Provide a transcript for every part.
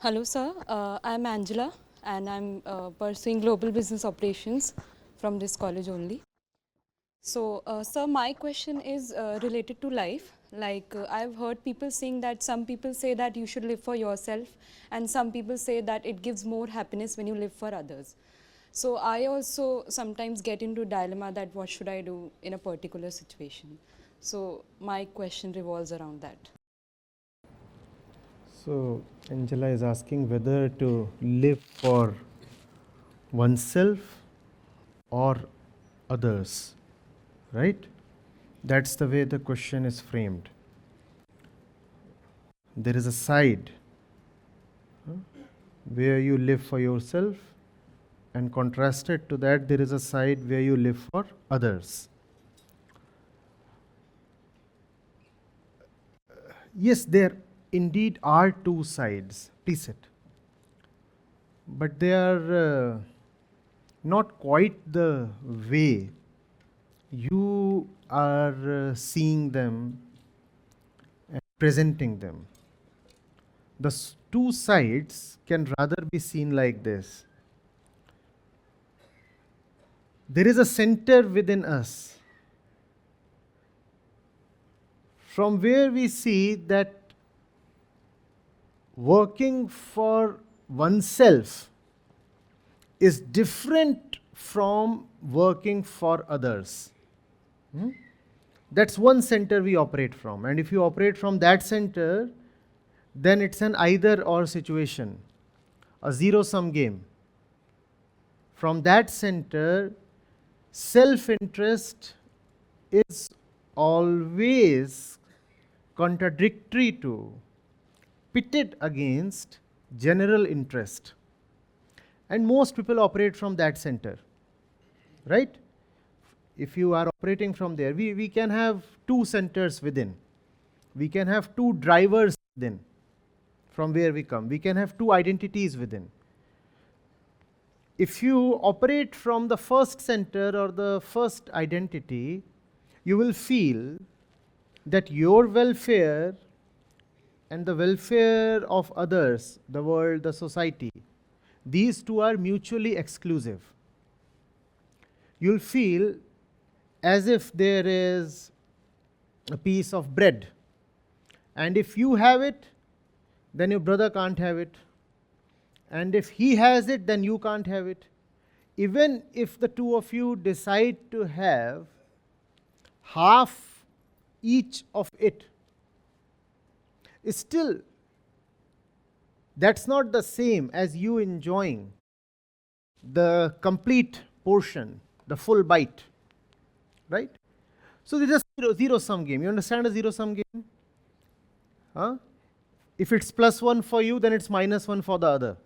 Hello, sir. Uh, I'm Angela, and I'm uh, pursuing global business operations from this college only. So, uh, sir, my question is uh, related to life. Like, uh, I've heard people saying that some people say that you should live for yourself, and some people say that it gives more happiness when you live for others. So, I also sometimes get into dilemma that what should I do in a particular situation. So, my question revolves around that. So, Angela is asking whether to live for oneself or others, right? That's the way the question is framed. There is a side huh, where you live for yourself, and contrasted to that, there is a side where you live for others. Yes, there indeed are two sides. Please sit. But they are uh, not quite the way you are uh, seeing them and presenting them. The two sides can rather be seen like this there is a center within us from where we see that working for oneself is different from working for others. Hmm? That's one center we operate from. And if you operate from that center, then it's an either or situation, a zero sum game. From that center, self interest is always contradictory to, pitted against general interest. And most people operate from that center, right? If you are operating from there, we, we can have two centers within. We can have two drivers within from where we come. We can have two identities within. If you operate from the first center or the first identity, you will feel that your welfare and the welfare of others, the world, the society, these two are mutually exclusive. You'll feel as if there is a piece of bread, and if you have it, then your brother can't have it, and if he has it, then you can't have it. Even if the two of you decide to have half each of it, still that's not the same as you enjoying the complete portion, the full bite, right? So it's just zero, zero sum game. You understand a zero sum game? Huh? If it's plus one for you, then it's minus one for the other.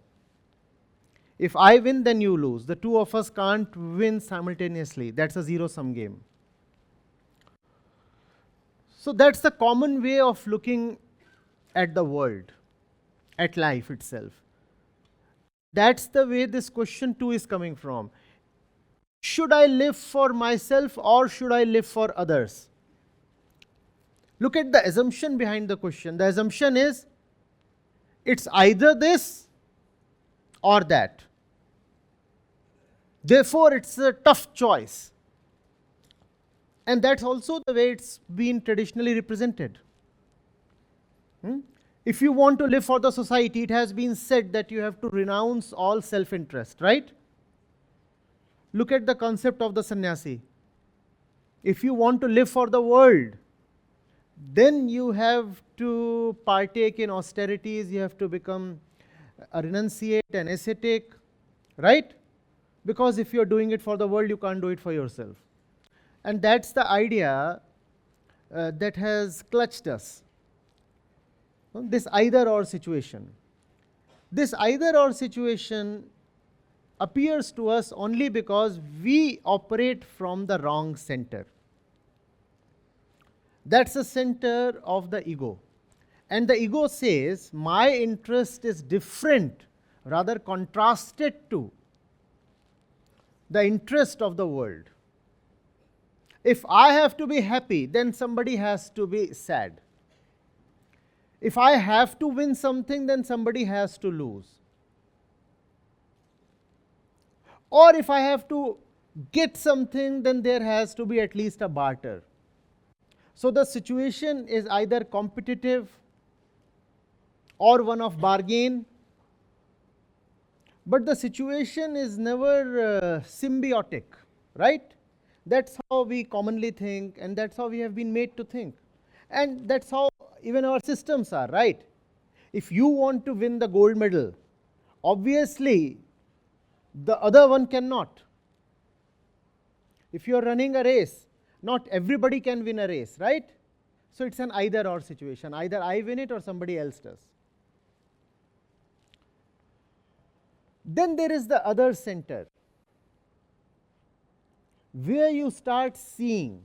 If I win, then you lose. The two of us can't win simultaneously. That's a zero sum game. So that's the common way of looking at the world, at life itself. That's the way this question 2 is coming from. Should I live for myself or should I live for others? Look at the assumption behind the question. The assumption is it's either this or that. Therefore, it's a tough choice. And that's also the way it's been traditionally represented. Hmm? If you want to live for the society, it has been said that you have to renounce all self interest, right? Look at the concept of the sannyasi. If you want to live for the world, then you have to partake in austerities, you have to become a renunciate, an ascetic, right? Because if you're doing it for the world, you can't do it for yourself. And that's the idea uh, that has clutched us. This either or situation. This either or situation appears to us only because we operate from the wrong center. That's the center of the ego. And the ego says, My interest is different, rather contrasted to the interest of the world. If I have to be happy, then somebody has to be sad. If I have to win something, then somebody has to lose. Or if I have to get something, then there has to be at least a barter. So the situation is either competitive or one of bargain, but the situation is never uh, symbiotic, right? That's how we commonly think, and that's how we have been made to think. And that's how even our systems are, right? If you want to win the gold medal, obviously the other one cannot. If you are running a race, not everybody can win a race, right? So it's an either or situation. Either I win it or somebody else does. Then there is the other center where you start seeing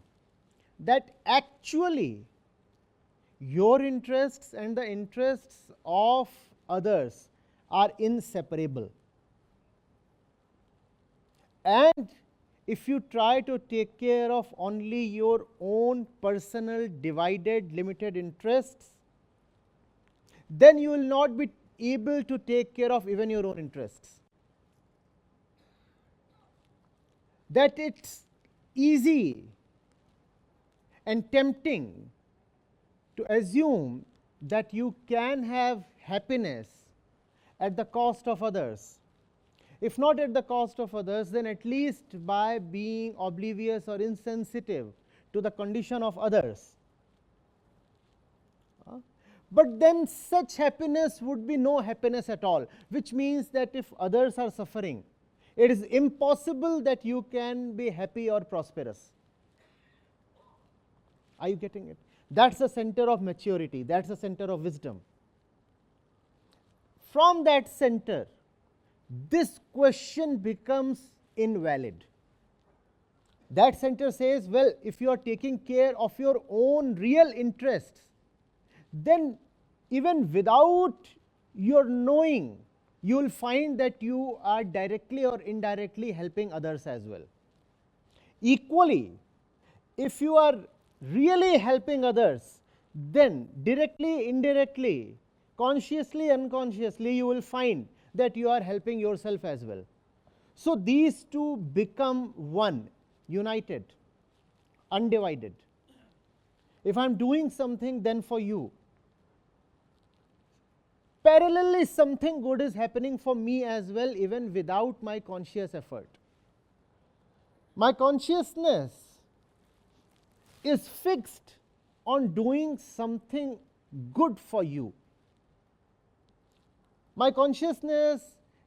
that actually your interests and the interests of others are inseparable. And if you try to take care of only your own personal divided limited interests, then you will not be able to take care of even your own interests. That it's easy and tempting to assume that you can have happiness at the cost of others. If not at the cost of others, then at least by being oblivious or insensitive to the condition of others. But then such happiness would be no happiness at all, which means that if others are suffering, it is impossible that you can be happy or prosperous. Are you getting it? That's the center of maturity, that's the center of wisdom. From that center, this question becomes invalid. That center says, well, if you are taking care of your own real interests, then even without your knowing, you will find that you are directly or indirectly helping others as well. Equally, if you are really helping others, then directly, indirectly, consciously, unconsciously, you will find that you are helping yourself as well. So these two become one, united, undivided. If I am doing something, then for you. Parallelly, something good is happening for me as well, even without my conscious effort. My consciousness is fixed on doing something good for you. My consciousness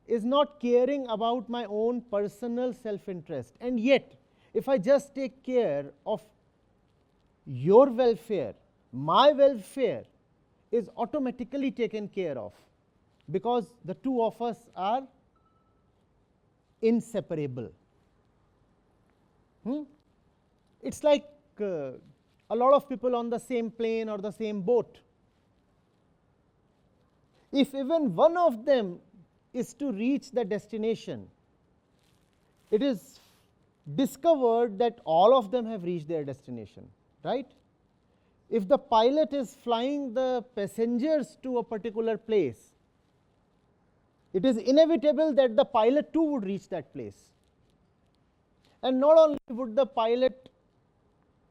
is not caring about my own personal self interest, and yet, if I just take care of your welfare, my welfare is automatically taken care of because the two of us are inseparable. Hmm? It's like uh, a lot of people on the same plane or the same boat. If even one of them is to reach the destination, it is discovered that all of them have reached their destination, right? If the pilot is flying the passengers to a particular place, it is inevitable that the pilot too would reach that place. And not only would the pilot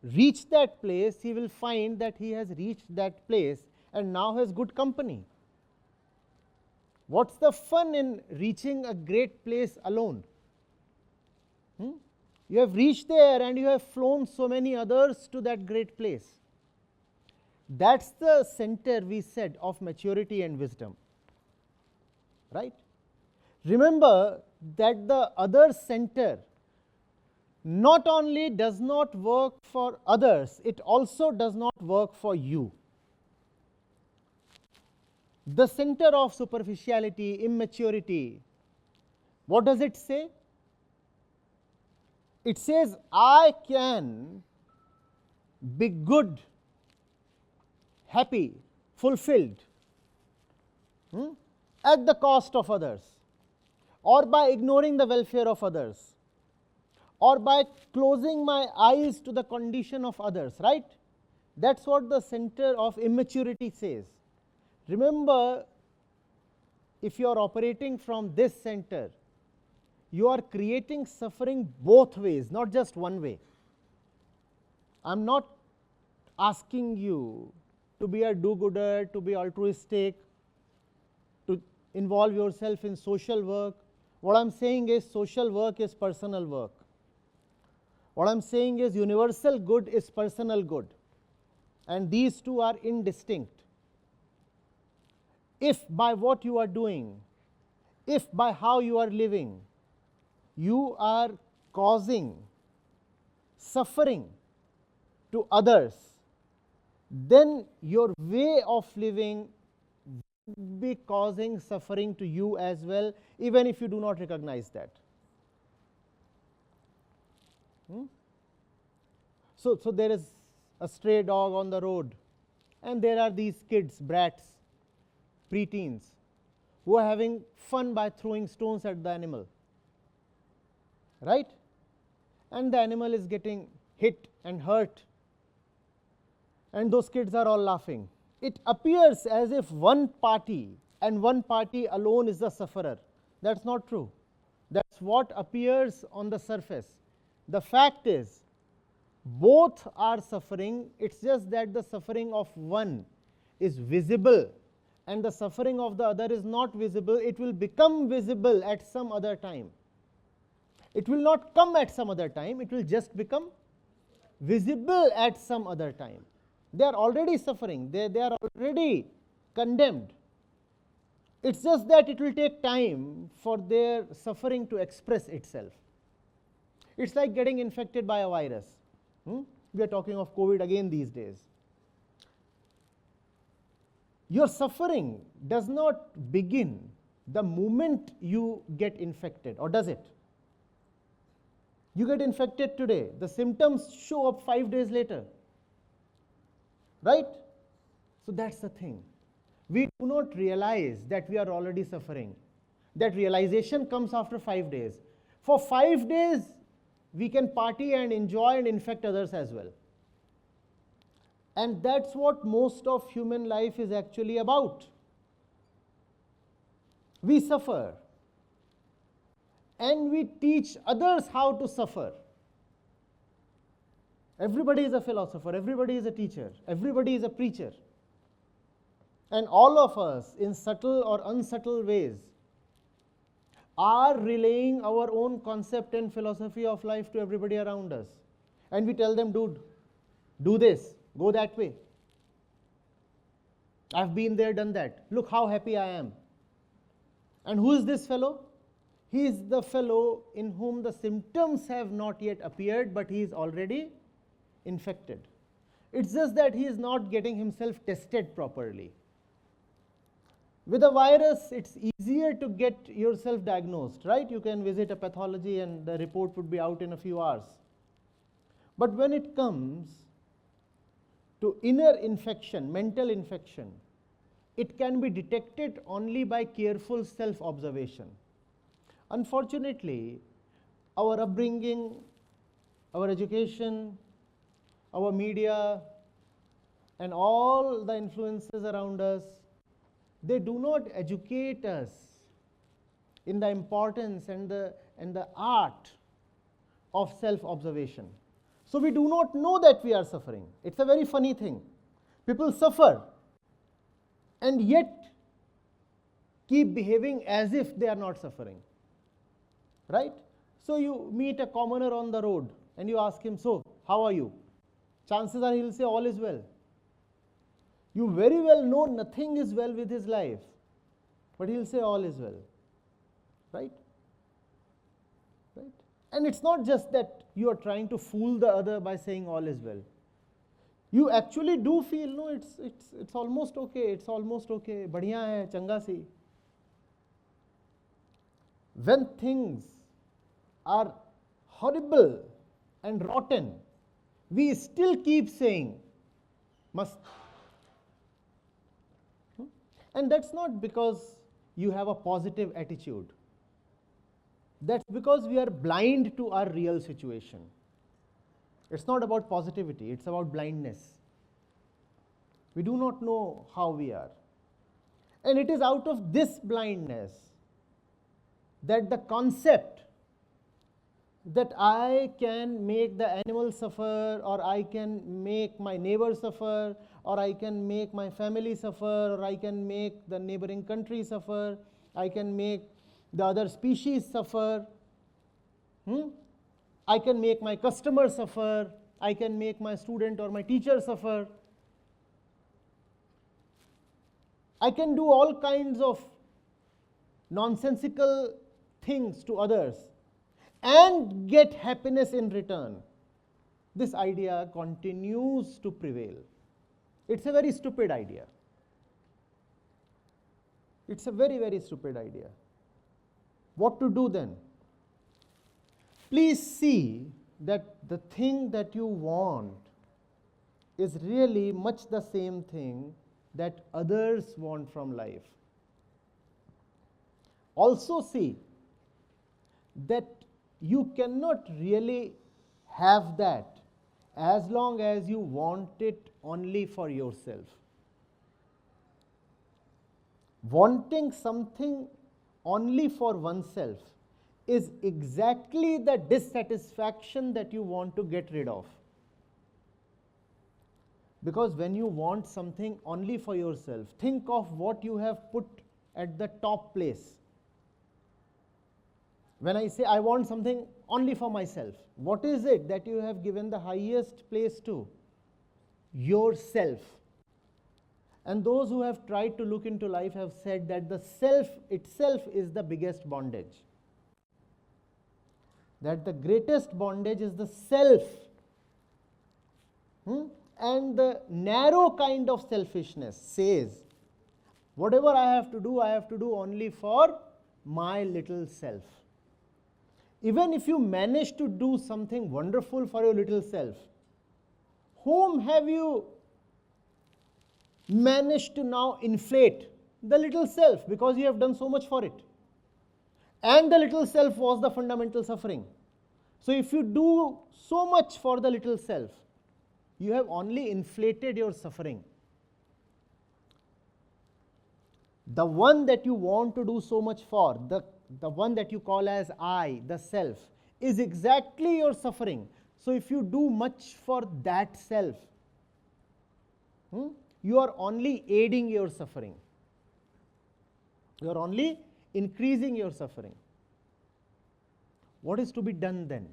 reach that place, he will find that he has reached that place and now has good company. What's the fun in reaching a great place alone? Hmm? You have reached there and you have flown so many others to that great place. That's the center, we said, of maturity and wisdom. Right? Remember that the other center not only does not work for others, it also does not work for you. The center of superficiality, immaturity, what does it say? It says, I can be good, happy, fulfilled hmm, at the cost of others, or by ignoring the welfare of others, or by closing my eyes to the condition of others, right? That's what the center of immaturity says. Remember, if you are operating from this center, you are creating suffering both ways, not just one way. I am not asking you to be a do gooder, to be altruistic, to involve yourself in social work. What I am saying is, social work is personal work. What I am saying is, universal good is personal good, and these two are indistinct. If by what you are doing, if by how you are living, you are causing suffering to others, then your way of living be causing suffering to you as well, even if you do not recognize that. Hmm? So, so there is a stray dog on the road, and there are these kids, brats, preteens, who are having fun by throwing stones at the animal, right? And the animal is getting hit and hurt, and those kids are all laughing. It appears as if one party and one party alone is the sufferer. That's not true. That's what appears on the surface. The fact is, both are suffering, it's just that the suffering of one is visible and the suffering of the other is not visible, it will become visible at some other time. It will not come at some other time, it will just become visible at some other time. They are already suffering, they, they are already condemned. It's just that it will take time for their suffering to express itself. It's like getting infected by a virus. Hmm? We are talking of COVID again these days. Your suffering does not begin the moment you get infected, or does it? You get infected today, the symptoms show up five days later. Right? So that's the thing. We do not realize that we are already suffering. That realization comes after five days. For five days, we can party and enjoy and infect others as well. And that's what most of human life is actually about. We suffer and we teach others how to suffer. Everybody is a philosopher, everybody is a teacher, everybody is a preacher. And all of us, in subtle or unsubtle ways, are relaying our own concept and philosophy of life to everybody around us. And we tell them, dude, do this, go that way. I've been there, done that. Look how happy I am. And who is this fellow? He is the fellow in whom the symptoms have not yet appeared, but he is already infected. It's just that he is not getting himself tested properly. With a virus, it's easier to get yourself diagnosed, right? You can visit a pathology and the report would be out in a few hours. But when it comes to inner infection, mental infection, it can be detected only by careful self observation. Unfortunately, our upbringing, our education, our media, and all the influences around us, they do not educate us in the importance and the, and the art of self observation. So we do not know that we are suffering. It's a very funny thing. People suffer and yet keep behaving as if they are not suffering. Right? So you meet a commoner on the road and you ask him, So, how are you? Chances are he'll say, All is well. You very well know nothing is well with his life, but he'll say, All is well. Right? Right? And it's not just that you are trying to fool the other by saying all is well. You actually do feel, no, it's, it's, it's almost okay, it's almost okay, badhiya hai, changa si. When things are horrible and rotten, we still keep saying, must. And that's not because you have a positive attitude. That's because we are blind to our real situation. It's not about positivity, it's about blindness. We do not know how we are. And it is out of this blindness that the concept that I can make the animal suffer, or I can make my neighbor suffer, or I can make my family suffer, or I can make the neighboring country suffer, I can make the other species suffer. Hmm? I can make my customer suffer, I can make my student or my teacher suffer. I can do all kinds of nonsensical things to others and get happiness in return. This idea continues to prevail. It's a very stupid idea. It's a very, very stupid idea. What to do then? Please see that the thing that you want is really much the same thing that others want from life. Also, see that you cannot really have that as long as you want it only for yourself. Wanting something only for oneself is exactly the dissatisfaction that you want to get rid of. Because when you want something only for yourself, think of what you have put at the top place. When I say I want something only for myself, what is it that you have given the highest place to? Yourself. And those who have tried to look into life have said that the self itself is the biggest bondage. That the greatest bondage is the self. Hmm? And the narrow kind of selfishness says, whatever I have to do, I have to do only for my little self. Even if you manage to do something wonderful for your little self, whom have you managed to now inflate? The little self, because you have done so much for it. And the little self was the fundamental suffering. So, if you do so much for the little self, you have only inflated your suffering. The one that you want to do so much for, the, the one that you call as I, the self, is exactly your suffering. So, if you do much for that self, hmm, you are only aiding your suffering. You are only increasing your suffering. What is to be done then?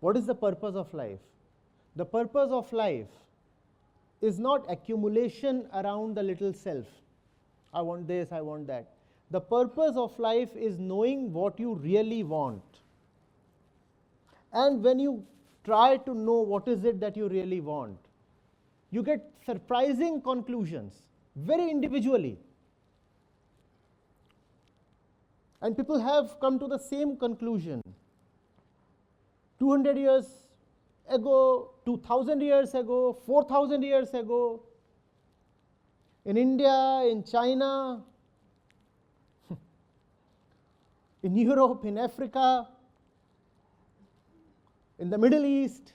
What is the purpose of life? The purpose of life is not accumulation around the little self. I want this, I want that. The purpose of life is knowing what you really want. And when you try to know what is it that you really want, you get surprising conclusions very individually. And people have come to the same conclusion. 200 years ago, 2000 years ago, 4000 years ago, in India, in China, in Europe, in Africa, in the Middle East,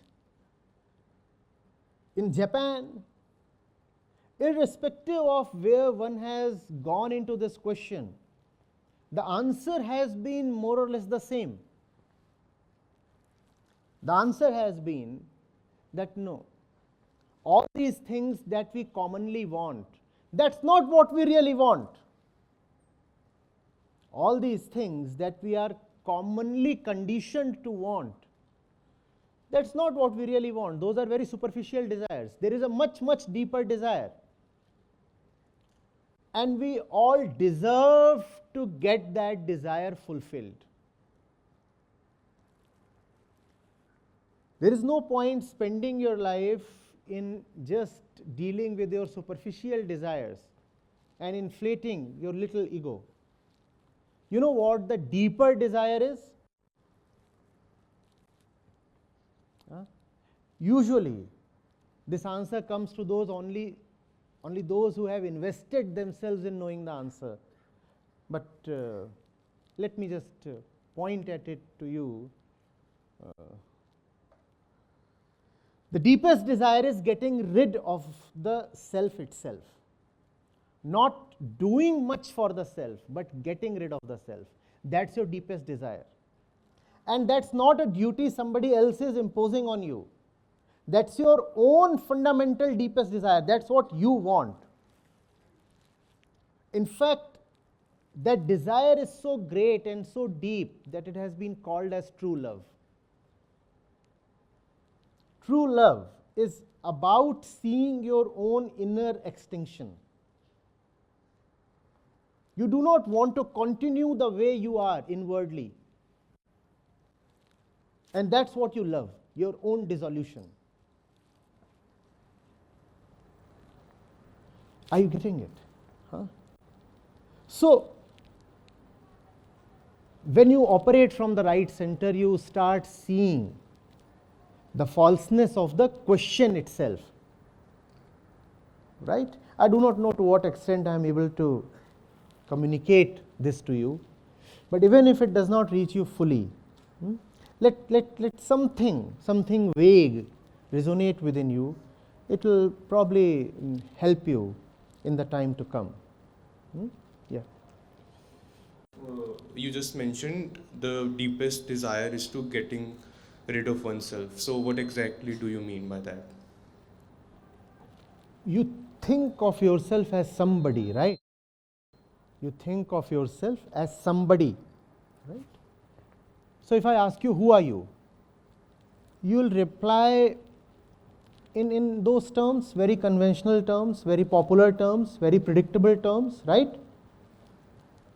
in Japan, irrespective of where one has gone into this question, the answer has been more or less the same. The answer has been that no, all these things that we commonly want, that's not what we really want. All these things that we are commonly conditioned to want, that's not what we really want. Those are very superficial desires. There is a much, much deeper desire. And we all deserve to get that desire fulfilled. There is no point spending your life in just dealing with your superficial desires and inflating your little ego. You know what the deeper desire is? Huh? Usually, this answer comes to those only, only those who have invested themselves in knowing the answer. But uh, let me just uh, point at it to you. Uh, the deepest desire is getting rid of the self itself. Not doing much for the self, but getting rid of the self. That's your deepest desire. And that's not a duty somebody else is imposing on you. That's your own fundamental deepest desire. That's what you want. In fact, that desire is so great and so deep that it has been called as true love. True love is about seeing your own inner extinction. You do not want to continue the way you are inwardly. And that's what you love your own dissolution. Are you getting it? Huh? So, when you operate from the right center, you start seeing the falseness of the question itself. Right? I do not know to what extent I am able to communicate this to you, but even if it does not reach you fully, hmm, let, let, let something, something vague resonate within you, it will probably mm, help you in the time to come. Hmm? Yeah. Uh, you just mentioned the deepest desire is to getting rid of oneself. So, what exactly do you mean by that? You think of yourself as somebody, right? You think of yourself as somebody, right? So, if I ask you, who are you? You will reply in, in those terms, very conventional terms, very popular terms, very predictable terms, right?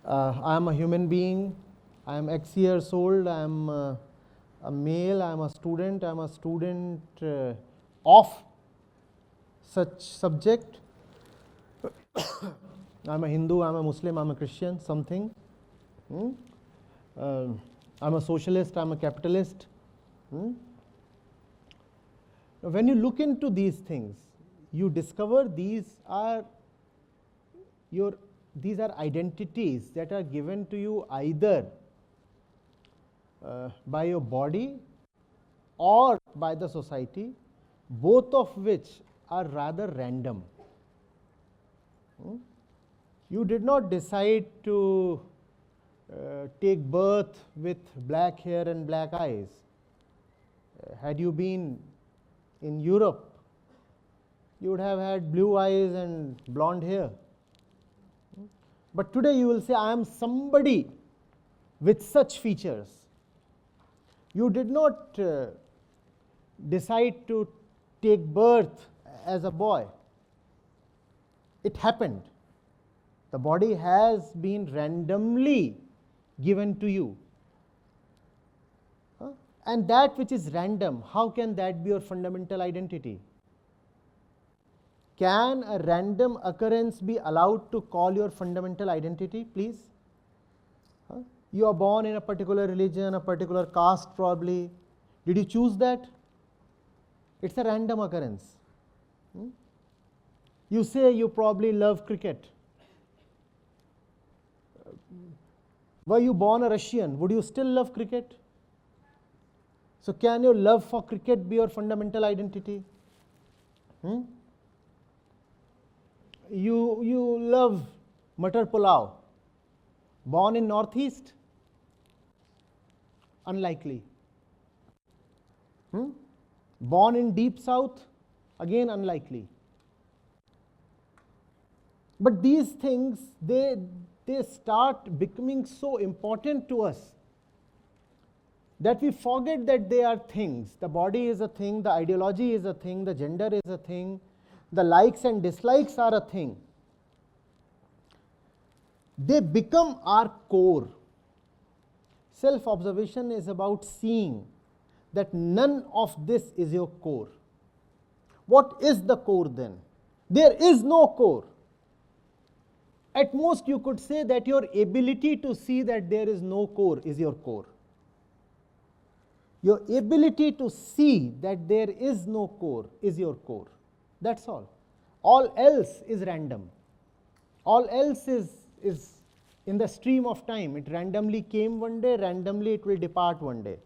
Uh, I am a human being, I am X years old, I am uh, a male, I am a student, I am a student uh, of such subject. I am a Hindu, I am a Muslim, I am a Christian, something. Hmm? Uh, I am a socialist, I am a capitalist. Hmm? Now, when you look into these things, you discover these are your these are identities that are given to you either uh, by your body or by the society, both of which are rather random. Hmm? You did not decide to uh, take birth with black hair and black eyes. Uh, had you been in Europe, you would have had blue eyes and blonde hair. But today you will say, I am somebody with such features. You did not uh, decide to take birth as a boy, it happened. The body has been randomly given to you. Huh? And that which is random, how can that be your fundamental identity? Can a random occurrence be allowed to call your fundamental identity, please? Huh? You are born in a particular religion, a particular caste, probably. Did you choose that? It's a random occurrence. Hmm? You say you probably love cricket. Were you born a Russian? Would you still love cricket? So, can your love for cricket be your fundamental identity? Hmm? You, you love Matar Pulao. Born in Northeast? Unlikely. Hmm? Born in Deep South? Again, unlikely. But these things, they, they start becoming so important to us that we forget that they are things. The body is a thing, the ideology is a thing, the gender is a thing, the likes and dislikes are a thing. They become our core. Self observation is about seeing that none of this is your core. What is the core then? There is no core. At most, you could say that your ability to see that there is no core is your core. Your ability to see that there is no core is your core. That's all. All else is random. All else is, is in the stream of time. It randomly came one day, randomly it will depart one day.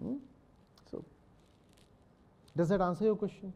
Hmm? So, does that answer your question?